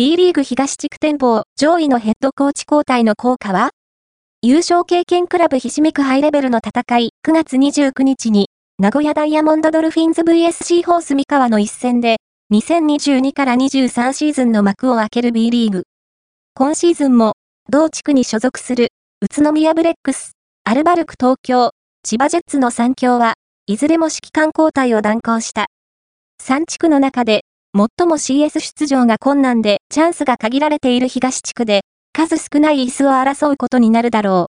B リーグ東地区展望上位のヘッドコーチ交代の効果は？優勝経験クラブひしめくハイレベルの戦い9月29日に名古屋ダイヤモンドドルフィンズ VSC ホース三河の一戦で2022から23シーズンの幕を開ける B リーグ。今シーズンも同地区に所属する宇都宮ブレックス、アルバルク東京、千葉ジェッツの3強はいずれも指揮官交代を断行した。3地区の中で最も CS 出場が困難でチャンスが限られている東地区で、数少ない椅子を争うことになるだろう。